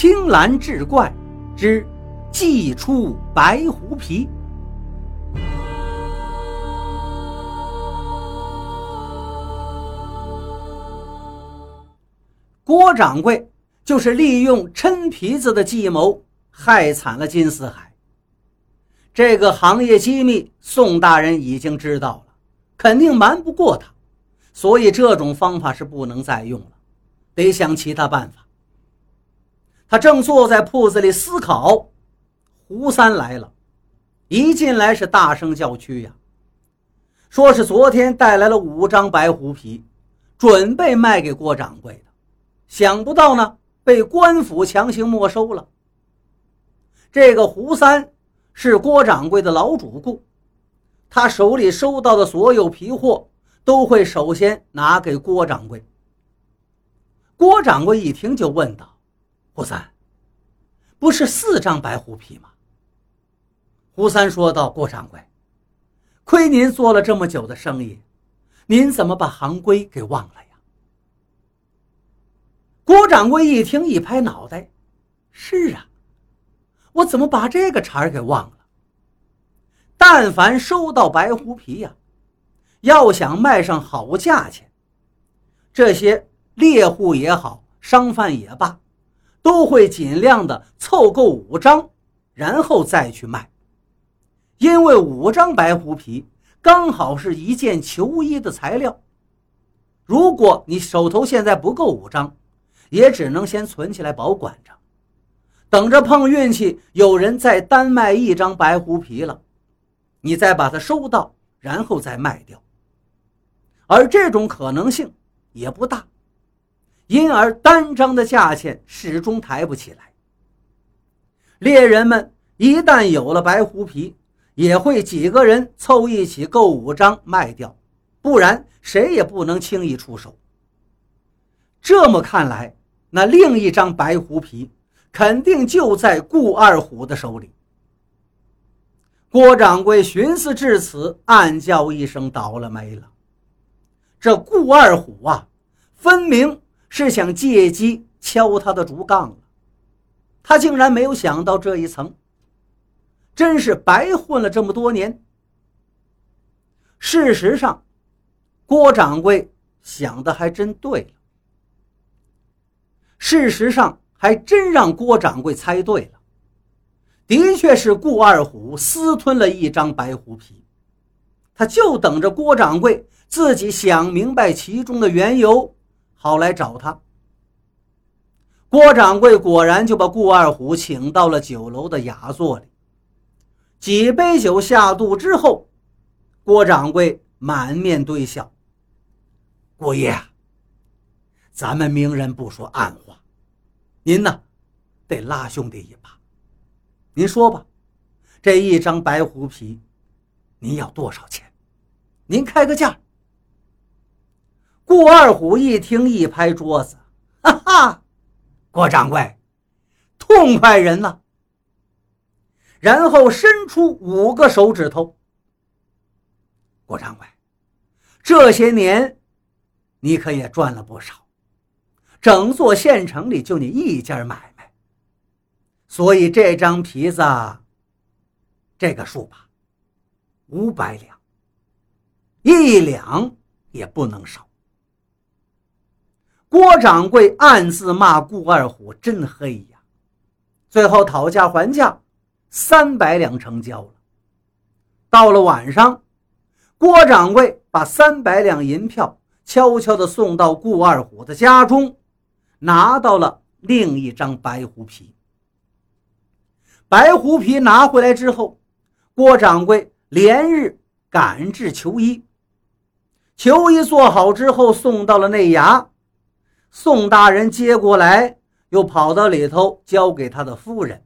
青蓝志怪之祭出白狐皮。郭掌柜就是利用抻皮子的计谋，害惨了金四海。这个行业机密，宋大人已经知道了，肯定瞒不过他，所以这种方法是不能再用了，得想其他办法。他正坐在铺子里思考，胡三来了，一进来是大声叫屈呀，说是昨天带来了五张白狐皮，准备卖给郭掌柜的。想不到呢，被官府强行没收了。这个胡三是郭掌柜的老主顾，他手里收到的所有皮货都会首先拿给郭掌柜。郭掌柜一听就问道：“胡三，不是四张白狐皮吗？”胡三说道：“郭掌柜，亏您做了这么久的生意，您怎么把行规给忘了呀？”郭掌柜一听，一拍脑袋：“是啊，我怎么把这个茬儿给忘了？但凡收到白狐皮呀，要想卖上好价钱，这些猎户也好，商贩也罢，都会尽量的凑够五张，然后再去卖。因为五张白狐皮刚好是一件球衣的材料。如果你手头现在不够五张，也只能先存起来保管着，等着碰运气，有人再单卖一张白狐皮了，你再把它收到，然后再卖掉。而这种可能性也不大，因而单张的价钱始终抬不起来。猎人们一旦有了白狐皮，也会几个人凑一起购五张卖掉，不然谁也不能轻易出手。这么看来。那另一张白狐皮肯定就在顾二虎的手里。郭掌柜寻思至此，暗叫一声：“倒了霉了！”这顾二虎啊，分明是想借机敲他的竹杠了。他竟然没有想到这一层，真是白混了这么多年。事实上，郭掌柜想的还真对了。事实上，还真让郭掌柜猜对了，的确是顾二虎私吞了一张白狐皮，他就等着郭掌柜自己想明白其中的缘由，好来找他。郭掌柜果然就把顾二虎请到了酒楼的雅座里，几杯酒下肚之后，郭掌柜满面堆笑：“郭爷。”咱们明人不说暗话，您呢，得拉兄弟一把。您说吧，这一张白狐皮，您要多少钱？您开个价。顾二虎一听，一拍桌子：“哈哈，郭掌柜，痛快人呐！”然后伸出五个手指头：“郭掌柜，这些年，你可也赚了不少。”整座县城里就你一家买卖，所以这张皮子，这个数吧，五百两，一两也不能少。郭掌柜暗自骂顾二虎真黑呀，最后讨价还价，三百两成交了。到了晚上，郭掌柜把三百两银票悄悄地送到顾二虎的家中。拿到了另一张白狐皮，白狐皮拿回来之后，郭掌柜连日赶制球衣。球衣做好之后，送到了内衙。宋大人接过来，又跑到里头交给他的夫人。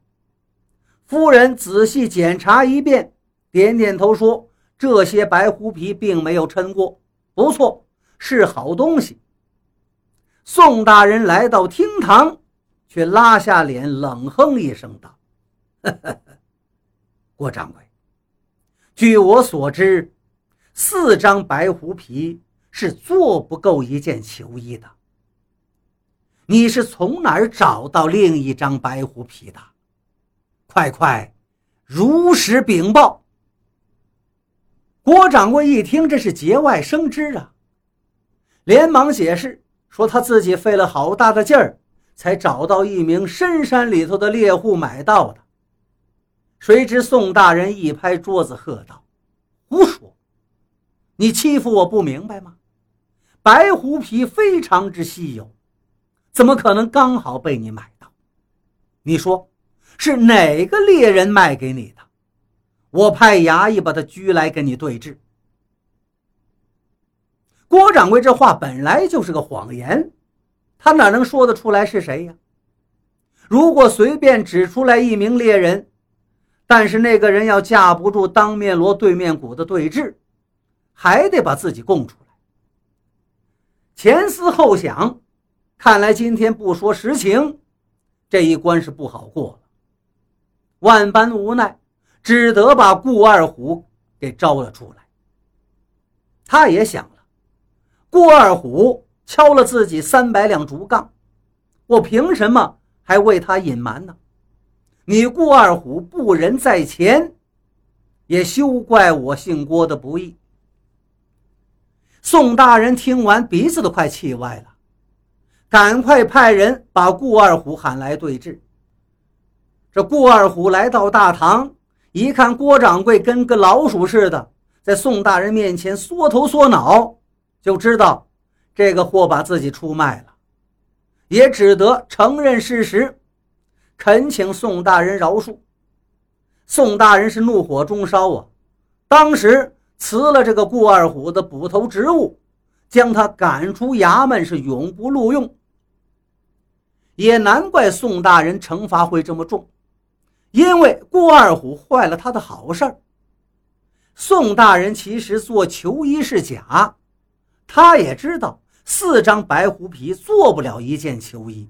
夫人仔细检查一遍，点点头说：“这些白狐皮并没有抻过，不错，是好东西。”宋大人来到厅堂，却拉下脸冷哼一声道：“呵 呵郭掌柜，据我所知，四张白狐皮是做不够一件球衣的。你是从哪儿找到另一张白狐皮的？快快，如实禀报！郭掌柜一听，这是节外生枝啊，连忙解释说他自己费了好大的劲儿，才找到一名深山里头的猎户买到的。谁知宋大人一拍桌子，喝道：“胡说！你欺负我不明白吗？白狐皮非常之稀有，怎么可能刚好被你买到？你说是哪个猎人卖给你的？我派衙役把他拘来跟你对质。”郭掌柜这话本来就是个谎言，他哪能说得出来是谁呀？如果随便指出来一名猎人，但是那个人要架不住当面锣对面鼓的对峙，还得把自己供出来。前思后想，看来今天不说实情，这一关是不好过了。万般无奈，只得把顾二虎给招了出来。他也想了，顾二虎敲了自己三百两竹杠，我凭什么还为他隐瞒呢？你顾二虎不仁在前，也休怪我姓郭的不义。宋大人听完，鼻子都快气歪了，赶快派人把顾二虎喊来对质。这顾二虎来到大堂，一看郭掌柜跟个老鼠似的，在宋大人面前缩头缩脑，就知道这个货把自己出卖了，也只得承认事实。恳请宋大人饶恕。宋大人是怒火中烧啊，当时辞了这个顾二虎的捕头职务，将他赶出衙门，是永不录用。也难怪宋大人惩罚会这么重，因为顾二虎坏了他的好事儿。宋大人其实做求医是假，他也知道四张白狐皮做不了一件求医。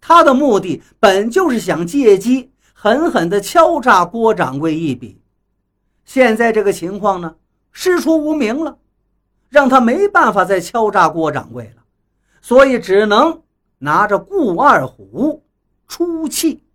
他的目的本就是想借机狠狠地敲诈郭掌柜一笔，现在这个情况呢，师出无名了，让他没办法再敲诈郭掌柜了，所以只能拿着顾二虎出气。